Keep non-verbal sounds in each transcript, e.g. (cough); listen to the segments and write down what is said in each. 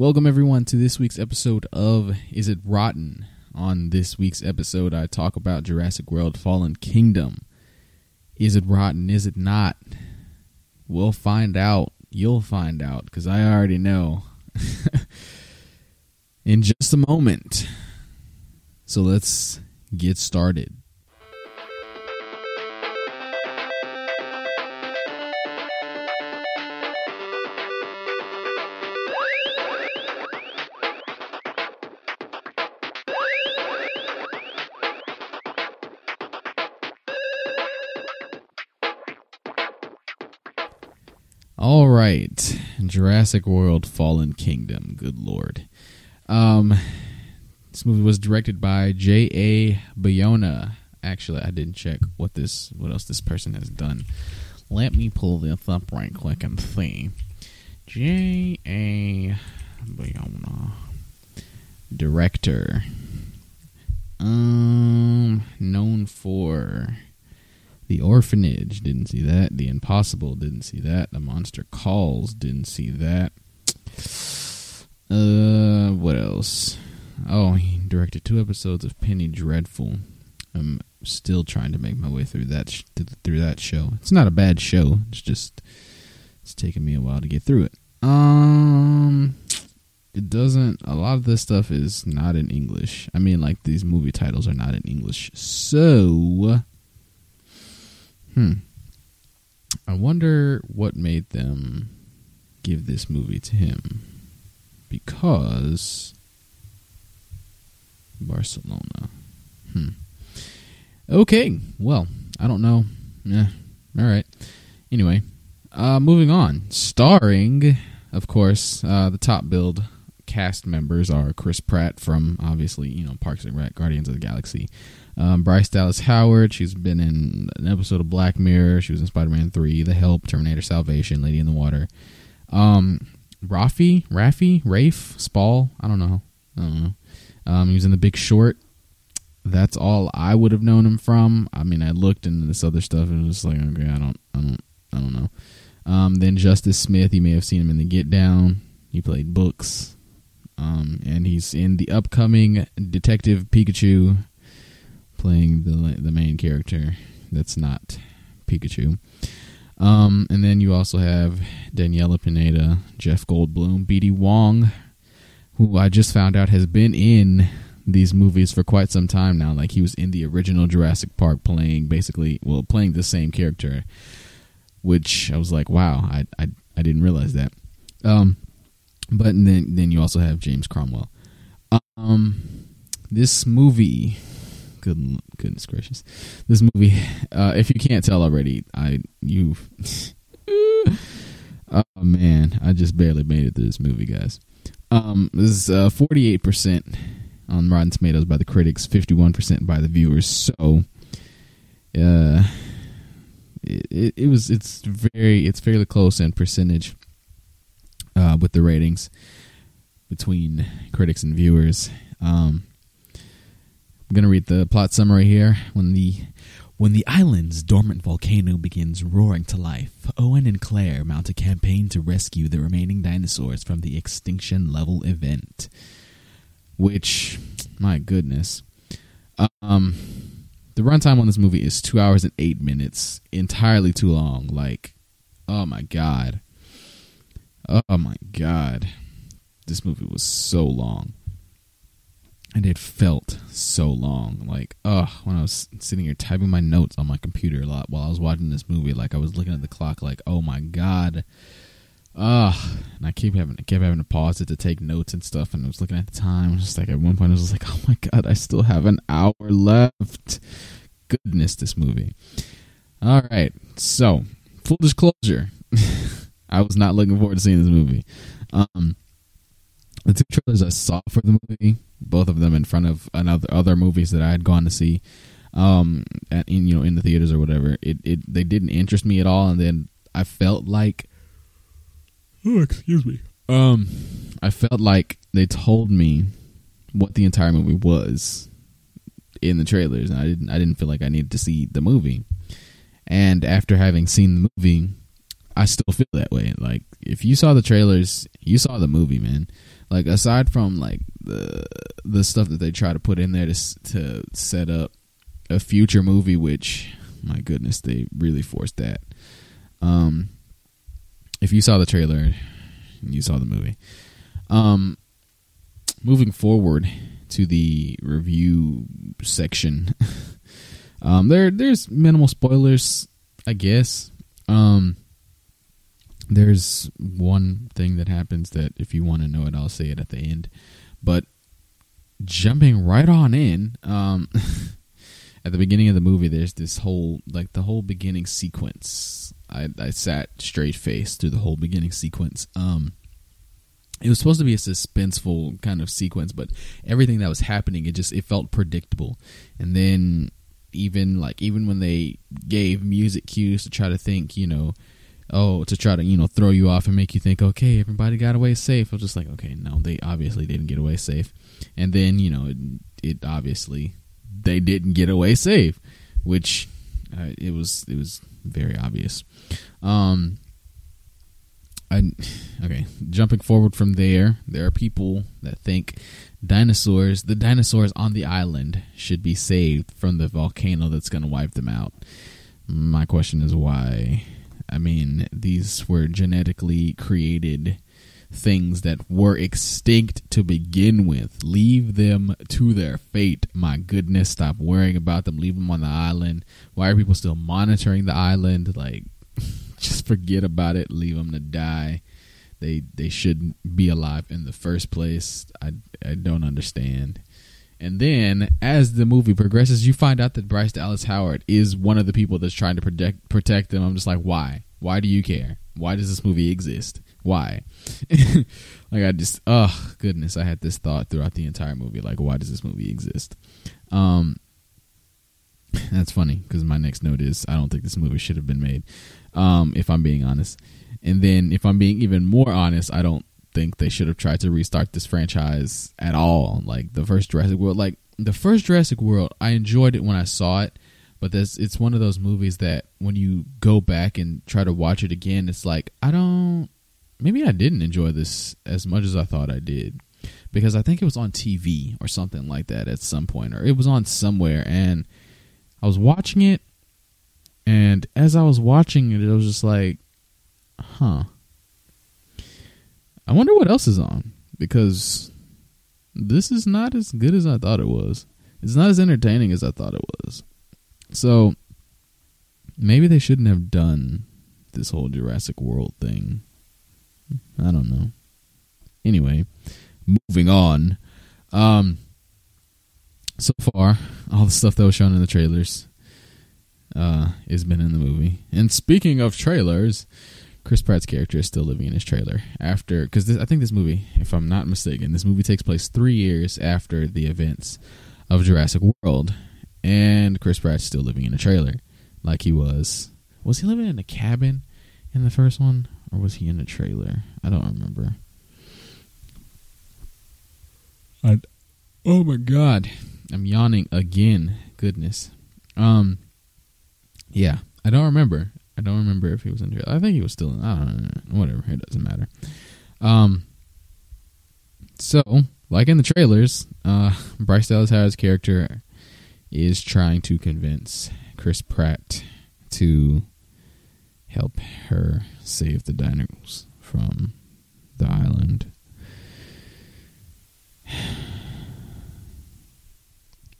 Welcome, everyone, to this week's episode of Is It Rotten? On this week's episode, I talk about Jurassic World Fallen Kingdom. Is it rotten? Is it not? We'll find out. You'll find out, because I already know. (laughs) In just a moment. So let's get started. All right, Jurassic World: Fallen Kingdom. Good lord. Um, this movie was directed by J. A. Bayona. Actually, I didn't check what this, what else this person has done. Let me pull this up right quick and see. J. A. Bayona, director. Um, known for the Orphanage, didn't see that. The Impossible, didn't see that. The Monster Calls, didn't see that. Uh, what else? Oh, he directed two episodes of Penny Dreadful. I'm still trying to make my way through that sh- through that show. It's not a bad show. It's just it's taking me a while to get through it. Um, it doesn't. A lot of this stuff is not in English. I mean, like these movie titles are not in English. So Hmm. I wonder what made them give this movie to him. Because Barcelona. Hmm. Okay. Well, I don't know. Yeah. All right. Anyway, uh, moving on. Starring, of course, uh, the top build cast members are Chris Pratt from obviously you know Parks and Rec, Guardians of the Galaxy, um, Bryce Dallas Howard, she's been in an episode of Black Mirror. She was in Spider Man 3, The Help, Terminator Salvation, Lady in the Water. Um, Rafi, Rafi, Rafe, Spall, I don't know. I don't know. Um, he was in The Big Short. That's all I would have known him from. I mean, I looked into this other stuff and was like, okay, I don't, I don't, I don't know. Um, then Justice Smith, you may have seen him in The Get Down. He played Books. Um, and he's in the upcoming Detective Pikachu playing the the main character that's not Pikachu. Um, and then you also have Daniela Pineda, Jeff Goldblum, BD Wong, who I just found out has been in these movies for quite some time now. Like he was in the original Jurassic Park playing basically well playing the same character, which I was like, wow, I I, I didn't realize that. Um, but then then you also have James Cromwell. Um, this movie good goodness gracious. This movie uh, if you can't tell already i you (laughs) oh man i just barely made it through this movie guys. Um this is uh, 48% on rotten tomatoes by the critics 51% by the viewers. So uh it, it, it was it's very it's fairly close in percentage with the ratings between critics and viewers um I'm to read the plot summary here. When the when the island's dormant volcano begins roaring to life, Owen and Claire mount a campaign to rescue the remaining dinosaurs from the extinction level event. Which, my goodness, um, the runtime on this movie is two hours and eight minutes, entirely too long. Like, oh my god, oh my god, this movie was so long and it felt so long. Like, oh, when I was sitting here typing my notes on my computer a lot while I was watching this movie, like I was looking at the clock, like, oh my god, ah, and I keep having, I kept having to pause it to take notes and stuff, and I was looking at the time, just like at one point I was like, (laughs) oh my god, I still have an hour left. Goodness, this movie. All right, so full disclosure, (laughs) I was not looking forward to seeing this movie. Um, the two trailers I saw for the movie, both of them in front of another other movies that I had gone to see, um, at, in you know in the theaters or whatever. It it they didn't interest me at all, and then I felt like, oh excuse me, um, I felt like they told me what the entire movie was in the trailers, and I didn't I didn't feel like I needed to see the movie. And after having seen the movie, I still feel that way. Like if you saw the trailers, you saw the movie, man like aside from like the the stuff that they try to put in there to to set up a future movie, which my goodness, they really forced that. Um, if you saw the trailer, you saw the movie. Um, moving forward to the review section, (laughs) um, there there's minimal spoilers, I guess. Um, there's one thing that happens that if you want to know it, I'll say it at the end. But jumping right on in, um, (laughs) at the beginning of the movie, there's this whole like the whole beginning sequence. I, I sat straight faced through the whole beginning sequence. Um, it was supposed to be a suspenseful kind of sequence, but everything that was happening, it just it felt predictable. And then even like even when they gave music cues to try to think, you know, oh, to try to you know throw you off and make you think, okay, everybody got away safe. I was just like, okay, no, they obviously didn't get away safe. And then you know it, it obviously they didn't get away safe, which uh, it was it was very obvious. Um, I okay, jumping forward from there, there are people that think dinosaurs, the dinosaurs on the island, should be saved from the volcano that's going to wipe them out. My question is why I mean, these were genetically created things that were extinct to begin with. Leave them to their fate. My goodness, stop worrying about them. Leave them on the island. Why are people still monitoring the island? Like, (laughs) just forget about it. Leave them to die. They they shouldn't be alive in the first place. I I don't understand. And then, as the movie progresses, you find out that Bryce Dallas Howard is one of the people that's trying to protect protect them. I'm just like, why? Why do you care? Why does this movie exist? Why? (laughs) like I just, oh goodness, I had this thought throughout the entire movie. Like, why does this movie exist? Um, (laughs) that's funny because my next note is I don't think this movie should have been made. Um, if I'm being honest, and then if I'm being even more honest, I don't think they should have tried to restart this franchise at all. Like the first Jurassic World, like the first Jurassic World, I enjoyed it when I saw it, but this it's one of those movies that when you go back and try to watch it again, it's like I don't. Maybe I didn't enjoy this as much as I thought I did because I think it was on TV or something like that at some point, or it was on somewhere, and I was watching it, and as I was watching it, it was just like, huh I wonder what else is on because this is not as good as I thought it was. It's not as entertaining as I thought it was. So maybe they shouldn't have done this whole Jurassic World thing. I don't know. Anyway, moving on. Um so far, all the stuff that was shown in the trailers uh has been in the movie. And speaking of trailers, Chris Pratt's character is still living in his trailer after because I think this movie, if I'm not mistaken, this movie takes place three years after the events of Jurassic World, and Chris Pratt's still living in a trailer like he was. Was he living in a cabin in the first one, or was he in a trailer? I don't remember. I, oh my god, I'm yawning again. Goodness. Um. Yeah, I don't remember. I don't remember if he was in jail. I think he was still in. I don't know. Whatever. It doesn't matter. Um. So, like in the trailers, uh, Bryce Dallas Howard's character is trying to convince Chris Pratt to help her save the dinos from the island.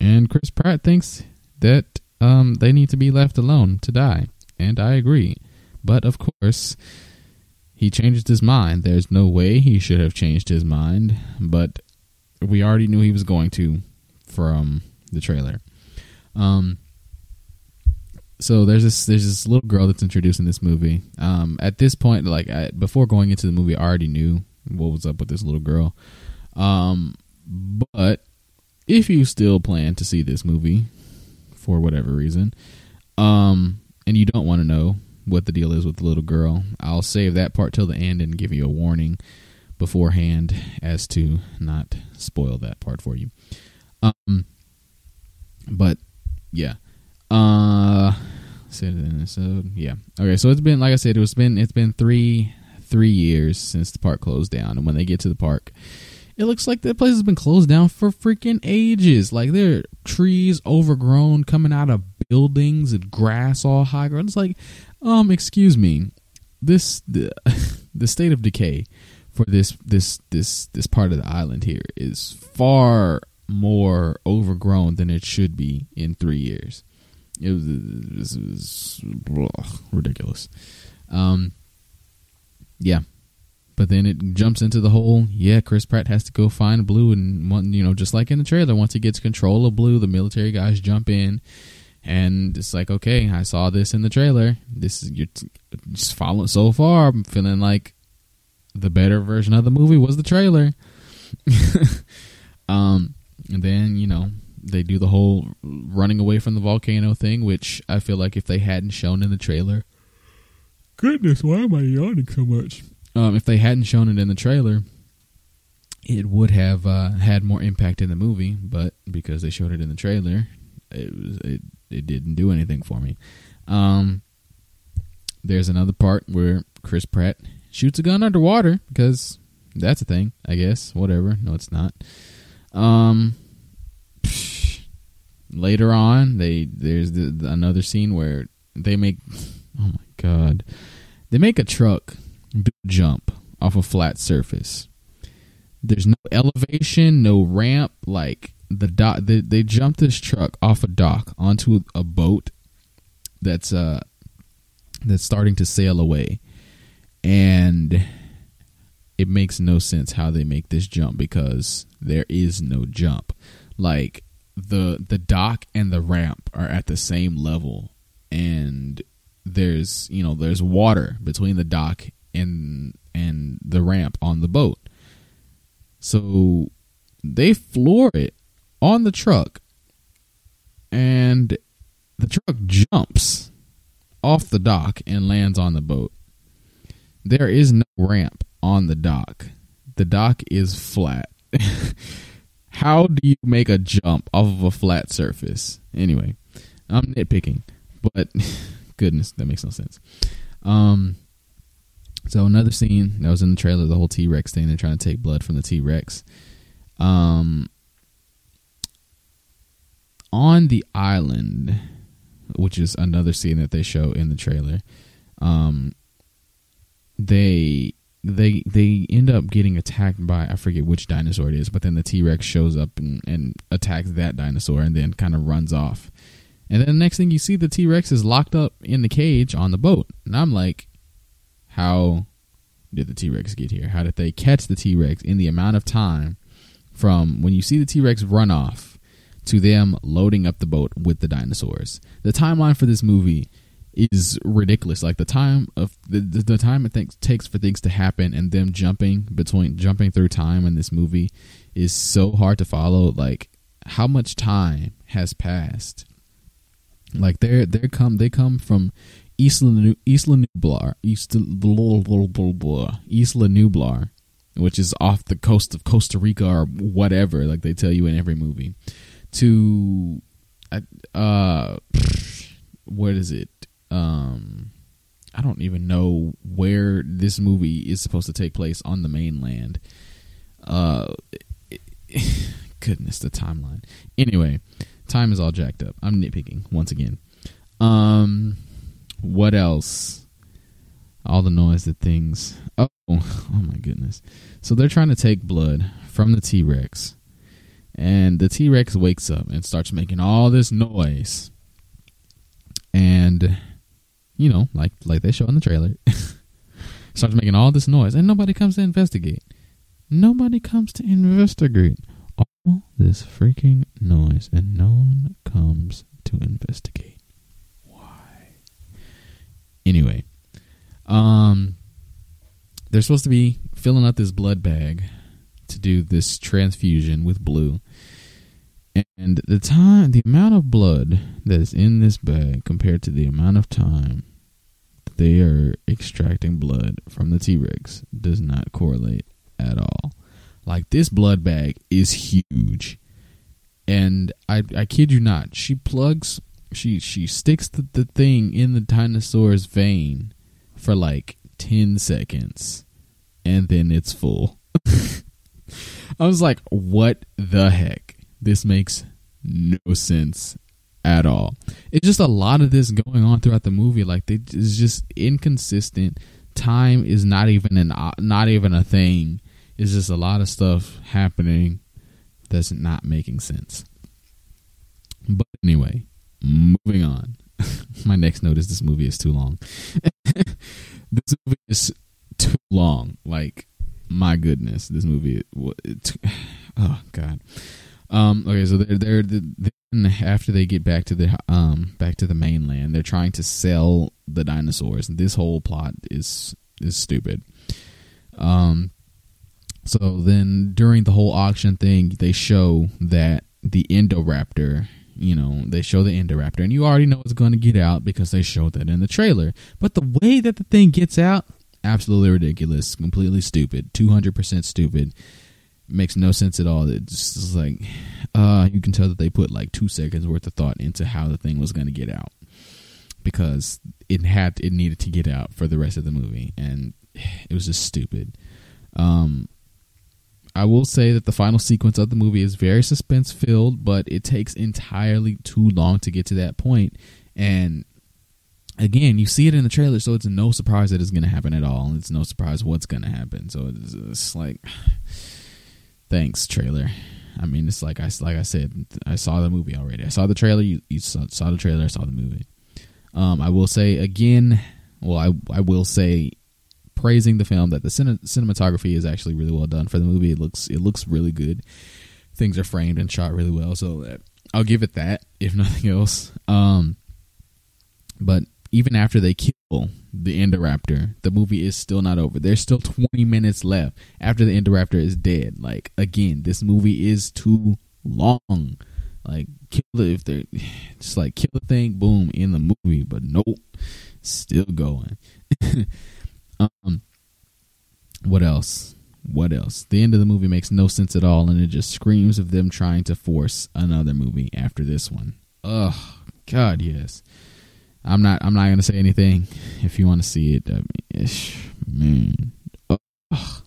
And Chris Pratt thinks that um, they need to be left alone to die and I agree. But of course, he changed his mind. There's no way he should have changed his mind, but we already knew he was going to from the trailer. Um, so there's this there's this little girl that's introduced in this movie. Um, at this point, like I, before going into the movie, I already knew what was up with this little girl. Um, but if you still plan to see this movie for whatever reason, um, and you don't want to know what the deal is with the little girl, I'll save that part till the end and give you a warning beforehand as to not spoil that part for you. Um, but yeah, uh, so yeah, okay. So it's been like I said, it was been it's been three three years since the park closed down, and when they get to the park, It looks like that place has been closed down for freaking ages. Like there are trees overgrown coming out of buildings and grass all high ground. It's like, um, excuse me, this the (laughs) the state of decay for this this this this part of the island here is far more overgrown than it should be in three years. It was, it was, ugh, ridiculous. Um, yeah, but then it jumps into the whole yeah. Chris Pratt has to go find Blue, and one, you know, just like in the trailer, once he gets control of Blue, the military guys jump in, and it's like okay, I saw this in the trailer. This is you're just following so far. I'm feeling like the better version of the movie was the trailer. (laughs) um, and then you know they do the whole running away from the volcano thing, which I feel like if they hadn't shown in the trailer, goodness, why am I yawning so much? Um, if they hadn't shown it in the trailer, it would have uh, had more impact in the movie. But because they showed it in the trailer, it was it it didn't do anything for me. Um, there's another part where Chris Pratt shoots a gun underwater because that's a thing, I guess. Whatever. No, it's not. Um, later on, they there's the, the, another scene where they make oh my god, they make a truck jump off a flat surface. There's no elevation, no ramp. Like the dock, they, they jump this truck off a dock onto a boat that's uh that's starting to sail away, and it makes no sense how they make this jump because there is no jump. Like the the dock and the ramp are at the same level and there's you know there's water between the dock and and the ramp on the boat so they floor it on the truck and the truck jumps off the dock and lands on the boat there is no ramp on the dock the dock is flat (laughs) how do you make a jump off of a flat surface? Anyway, I'm nitpicking, but (laughs) goodness, that makes no sense. Um, so another scene that was in the trailer, the whole T Rex thing. They're trying to take blood from the T Rex. Um, on the island, which is another scene that they show in the trailer. Um, they they they end up getting attacked by I forget which dinosaur it is, but then the T Rex shows up and, and attacks that dinosaur and then kind of runs off. And then the next thing you see, the T Rex is locked up in the cage on the boat, and I'm like, how did the T Rex get here? How did they catch the T Rex in the amount of time from when you see the T Rex run off to them loading up the boat with the dinosaurs? The timeline for this movie is ridiculous. Like the time of the the, time it th- takes for things to happen and them jumping between jumping through time in this movie is so hard to follow. Like how much time has passed? Like they're they come they come from Isla Isla Nublar Isla, Isla Nublar, which is off the coast of Costa Rica or whatever. Like they tell you in every movie. To uh, what is it? um I don't even know where this movie is supposed to take place on the mainland. Uh, (laughs) goodness, the timeline. Anyway, time is all jacked up. I'm nitpicking once again. Um, what else? All the noise that things. Oh, (laughs) oh my goodness. So they're trying to take blood from the T Rex, and the T Rex wakes up and starts making all this noise, and you know, like like they show in the trailer, (laughs) starts making all this noise, and nobody comes to investigate. Nobody comes to investigate all this freaking noise, and no one comes to investigate. Why? Anyway, um, they're supposed to be filling up this blood bag to do this transfusion with blue. And the time, the amount of blood that is in this bag compared to the amount of time they are extracting blood from the T Rex does not correlate at all. Like this blood bag is huge. And I I kid you not, she plugs she she sticks the, the thing in the dinosaur's vein for like ten seconds and then it's full. (laughs) I was like, what the heck? This makes no sense at all. It's just a lot of this going on throughout the movie. Like it's just inconsistent. Time is not even an uh, not even a thing. It's just a lot of stuff happening that's not making sense. But anyway, moving on. (laughs) My next note is this movie is too long. (laughs) this movie is too long. Like my goodness, this movie. It, (sighs) oh God. Um, okay, so they're they're, then after they get back to the um back to the mainland, they're trying to sell the dinosaurs. This whole plot is is stupid. Um, so then during the whole auction thing, they show that the Indoraptor, you know, they show the Indoraptor, and you already know it's going to get out because they showed that in the trailer. But the way that the thing gets out, absolutely ridiculous, completely stupid, two hundred percent stupid makes no sense at all. It's just like uh, you can tell that they put like two seconds worth of thought into how the thing was going to get out because it had it needed to get out for the rest of the movie, and it was just stupid. Um, I will say that the final sequence of the movie is very suspense filled, but it takes entirely too long to get to that point. And again, you see it in the trailer, so it's no surprise that it's going to happen at all. And it's no surprise what's going to happen. So it's, it's like thanks trailer. I mean, it's like I like I said, I saw the movie already. I saw the trailer. You, you saw, saw, the trailer. I saw the movie. Um, I will say again. Well, I I will say, praising the film that the cine, cinematography is actually really well done for the movie. It looks it looks really good. Things are framed and shot really well. So uh, I'll give it that, if (laughs) nothing else. Um, but even after they kill the Indoraptor, the movie is still not over. There's still 20 minutes left after the Indoraptor is dead. Like again, this movie is too long. Like kill it if they're (sighs) just like kill the thing, boom, in the movie. But nope, still going. (laughs) um, what else? What else? The end of the movie makes no sense at all, and it just screams of them trying to force another movie after this one. Ugh, God, yes. I'm not. I'm not gonna say anything. If you want to see it, I mean, ish, man, oh,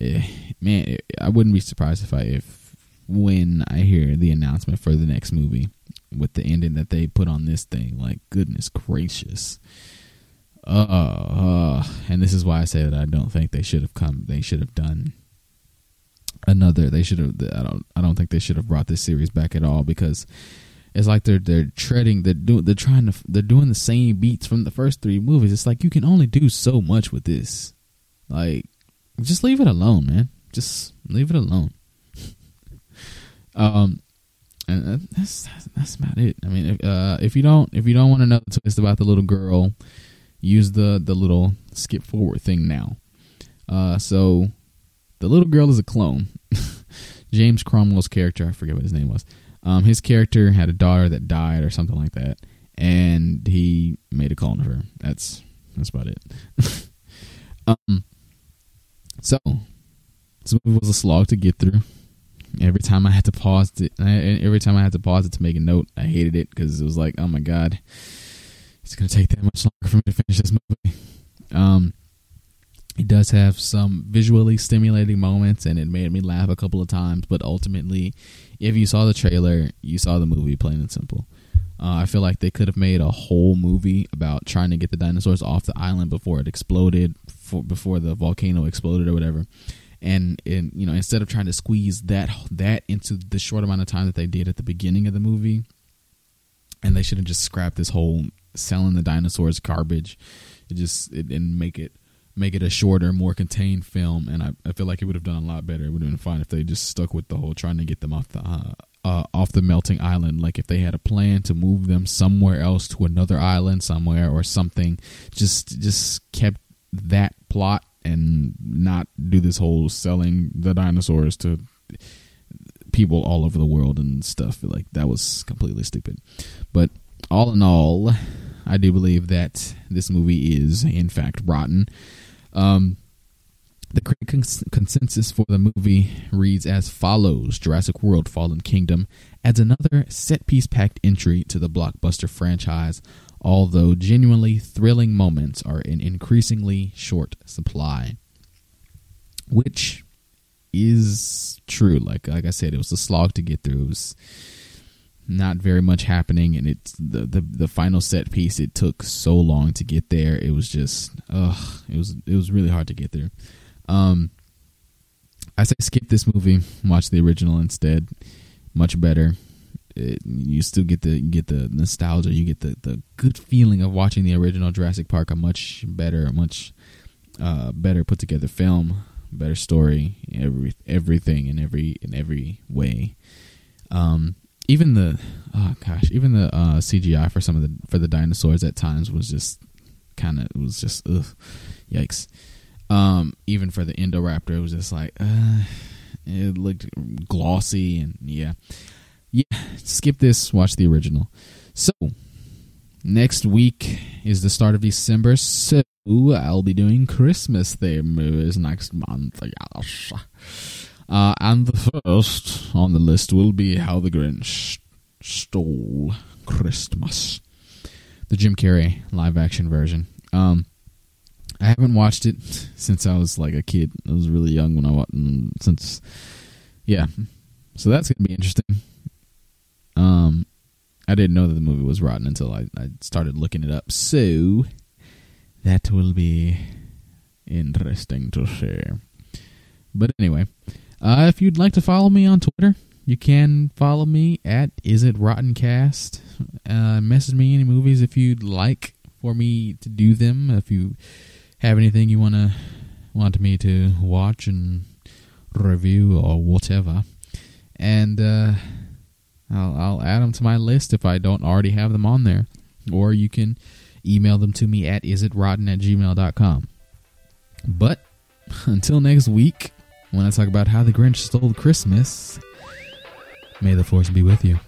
eh, man, I wouldn't be surprised if I if when I hear the announcement for the next movie with the ending that they put on this thing. Like goodness gracious. Uh, and this is why I say that I don't think they should have come. They should have done another. They should have. I don't. I don't think they should have brought this series back at all because it's like they're they're treading they're doing they're trying to they're doing the same beats from the first three movies. It's like you can only do so much with this. Like just leave it alone man. Just leave it alone. (laughs) Um and that's that's about it. I mean if, uh, if you don't if you don't want to know the twist about the little girl use the the little skip forward thing now. Uh so the little girl is a clone. (laughs) James cromwell's character i forget what his name was um, his character had a daughter that died or something like that, and he made a clone of her. That's that's about it. (laughs) um, so this movie was a slog to get through. Every time I had to pause it, every time I had to pause it to make a note, I hated it because it was like, oh my god, it's gonna take that much longer for me to finish this movie. Um, it does have some visually stimulating moments and it made me laugh a couple of times but ultimately if you saw the trailer you saw the movie plain and simple. Uh, i feel like they could have made a whole movie about trying to get the dinosaurs off the island before it exploded for, before the volcano exploded or whatever. And in you know instead of trying to squeeze that that into the short amount of time that they did at the beginning of the movie and they should have just scrapped this whole selling the dinosaurs garbage it just it, and make it make it a shorter, more contained film, and I, I feel like it would have done a lot better. It would have been fine if they just stuck with the whole trying to get them off the uh, uh, off the melting island. Like if they had a plan to move them somewhere else to another island somewhere or something, just just kept that plot and not do this whole selling the dinosaurs to people all over the world and stuff. Like that was completely stupid. But all in all, I do believe that this movie is in fact rotten. Um, the critic cons- consensus for the movie reads as follows Jurassic World Fallen Kingdom adds another set piece packed entry to the blockbuster franchise, although genuinely thrilling moments are in increasingly short supply. Which is true. Like like I said, it was a slog to get through. It was not very much happening, and it's the the the final set piece. It took so long to get there. It was just, ugh, it was it was really hard to get there. Um, I say skip this movie, watch the original instead. Much better. It, you still get the get the nostalgia. You get the the good feeling of watching the original Jurassic Park. A much better, a much uh, better put together film, better story, every everything in every in every way. Um, even the oh gosh, even the uh, CGI for some of the for the dinosaurs at times was just kind of was just ugh, yikes. Um, even for the Indoraptor, it was just like uh, it looked glossy and yeah, yeah. Skip this, watch the original. So next week is the start of December, so I'll be doing Christmas theme movies next month. Yes. Uh, and the first on the list will be How the Grinch Stole Christmas, the Jim Carrey live action version. Um, I haven't watched it since I was like a kid. I was really young when I watched. Since, yeah, so that's gonna be interesting. Um, I didn't know that the movie was rotten until I, I started looking it up. So that will be interesting to see. But anyway, uh, if you'd like to follow me on Twitter, you can follow me at Is It. Uh, message me any movies if you'd like for me to do them. If you have anything you wanna want me to watch and review or whatever, and uh, I'll, I'll add them to my list if I don't already have them on there. Or you can email them to me at isitrotten at gmail.com. But (laughs) until next week, when I talk about how the Grinch stole Christmas, may the force be with you.